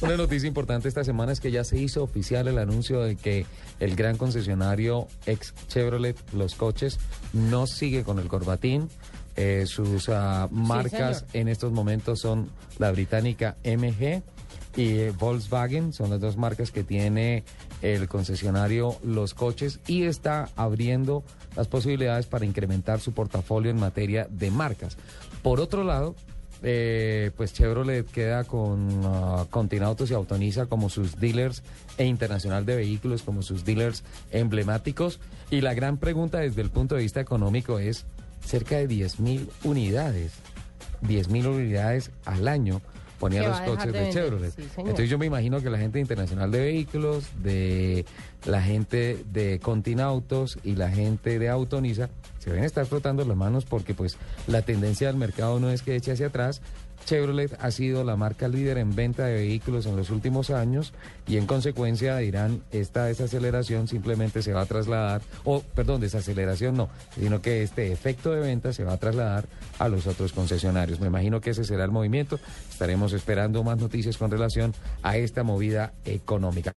Una noticia importante esta semana es que ya se hizo oficial el anuncio de que el gran concesionario ex Chevrolet Los Coches no sigue con el corbatín. Eh, sus uh, marcas en estos momentos son la británica MG y eh, Volkswagen, son las dos marcas que tiene el concesionario Los Coches y está abriendo las posibilidades para incrementar su portafolio en materia de marcas. Por otro lado, eh, pues Chevrolet queda con uh, Continautos y Autonisa como sus dealers e Internacional de Vehículos como sus dealers emblemáticos. Y la gran pregunta desde el punto de vista económico es cerca de 10 mil unidades, 10 mil unidades al año ponían los coches de Chevrolet. sí. Entonces yo me imagino que la gente Internacional de Vehículos, de la gente de Continautos y la gente de Autonisa se deben estar frotando las manos porque pues la tendencia del mercado no es que eche hacia atrás. Chevrolet ha sido la marca líder en venta de vehículos en los últimos años y en consecuencia dirán esta desaceleración simplemente se va a trasladar, o perdón, desaceleración no, sino que este efecto de venta se va a trasladar a los otros concesionarios. Me imagino que ese será el movimiento. Estaremos esperando más noticias con relación a esta movida económica.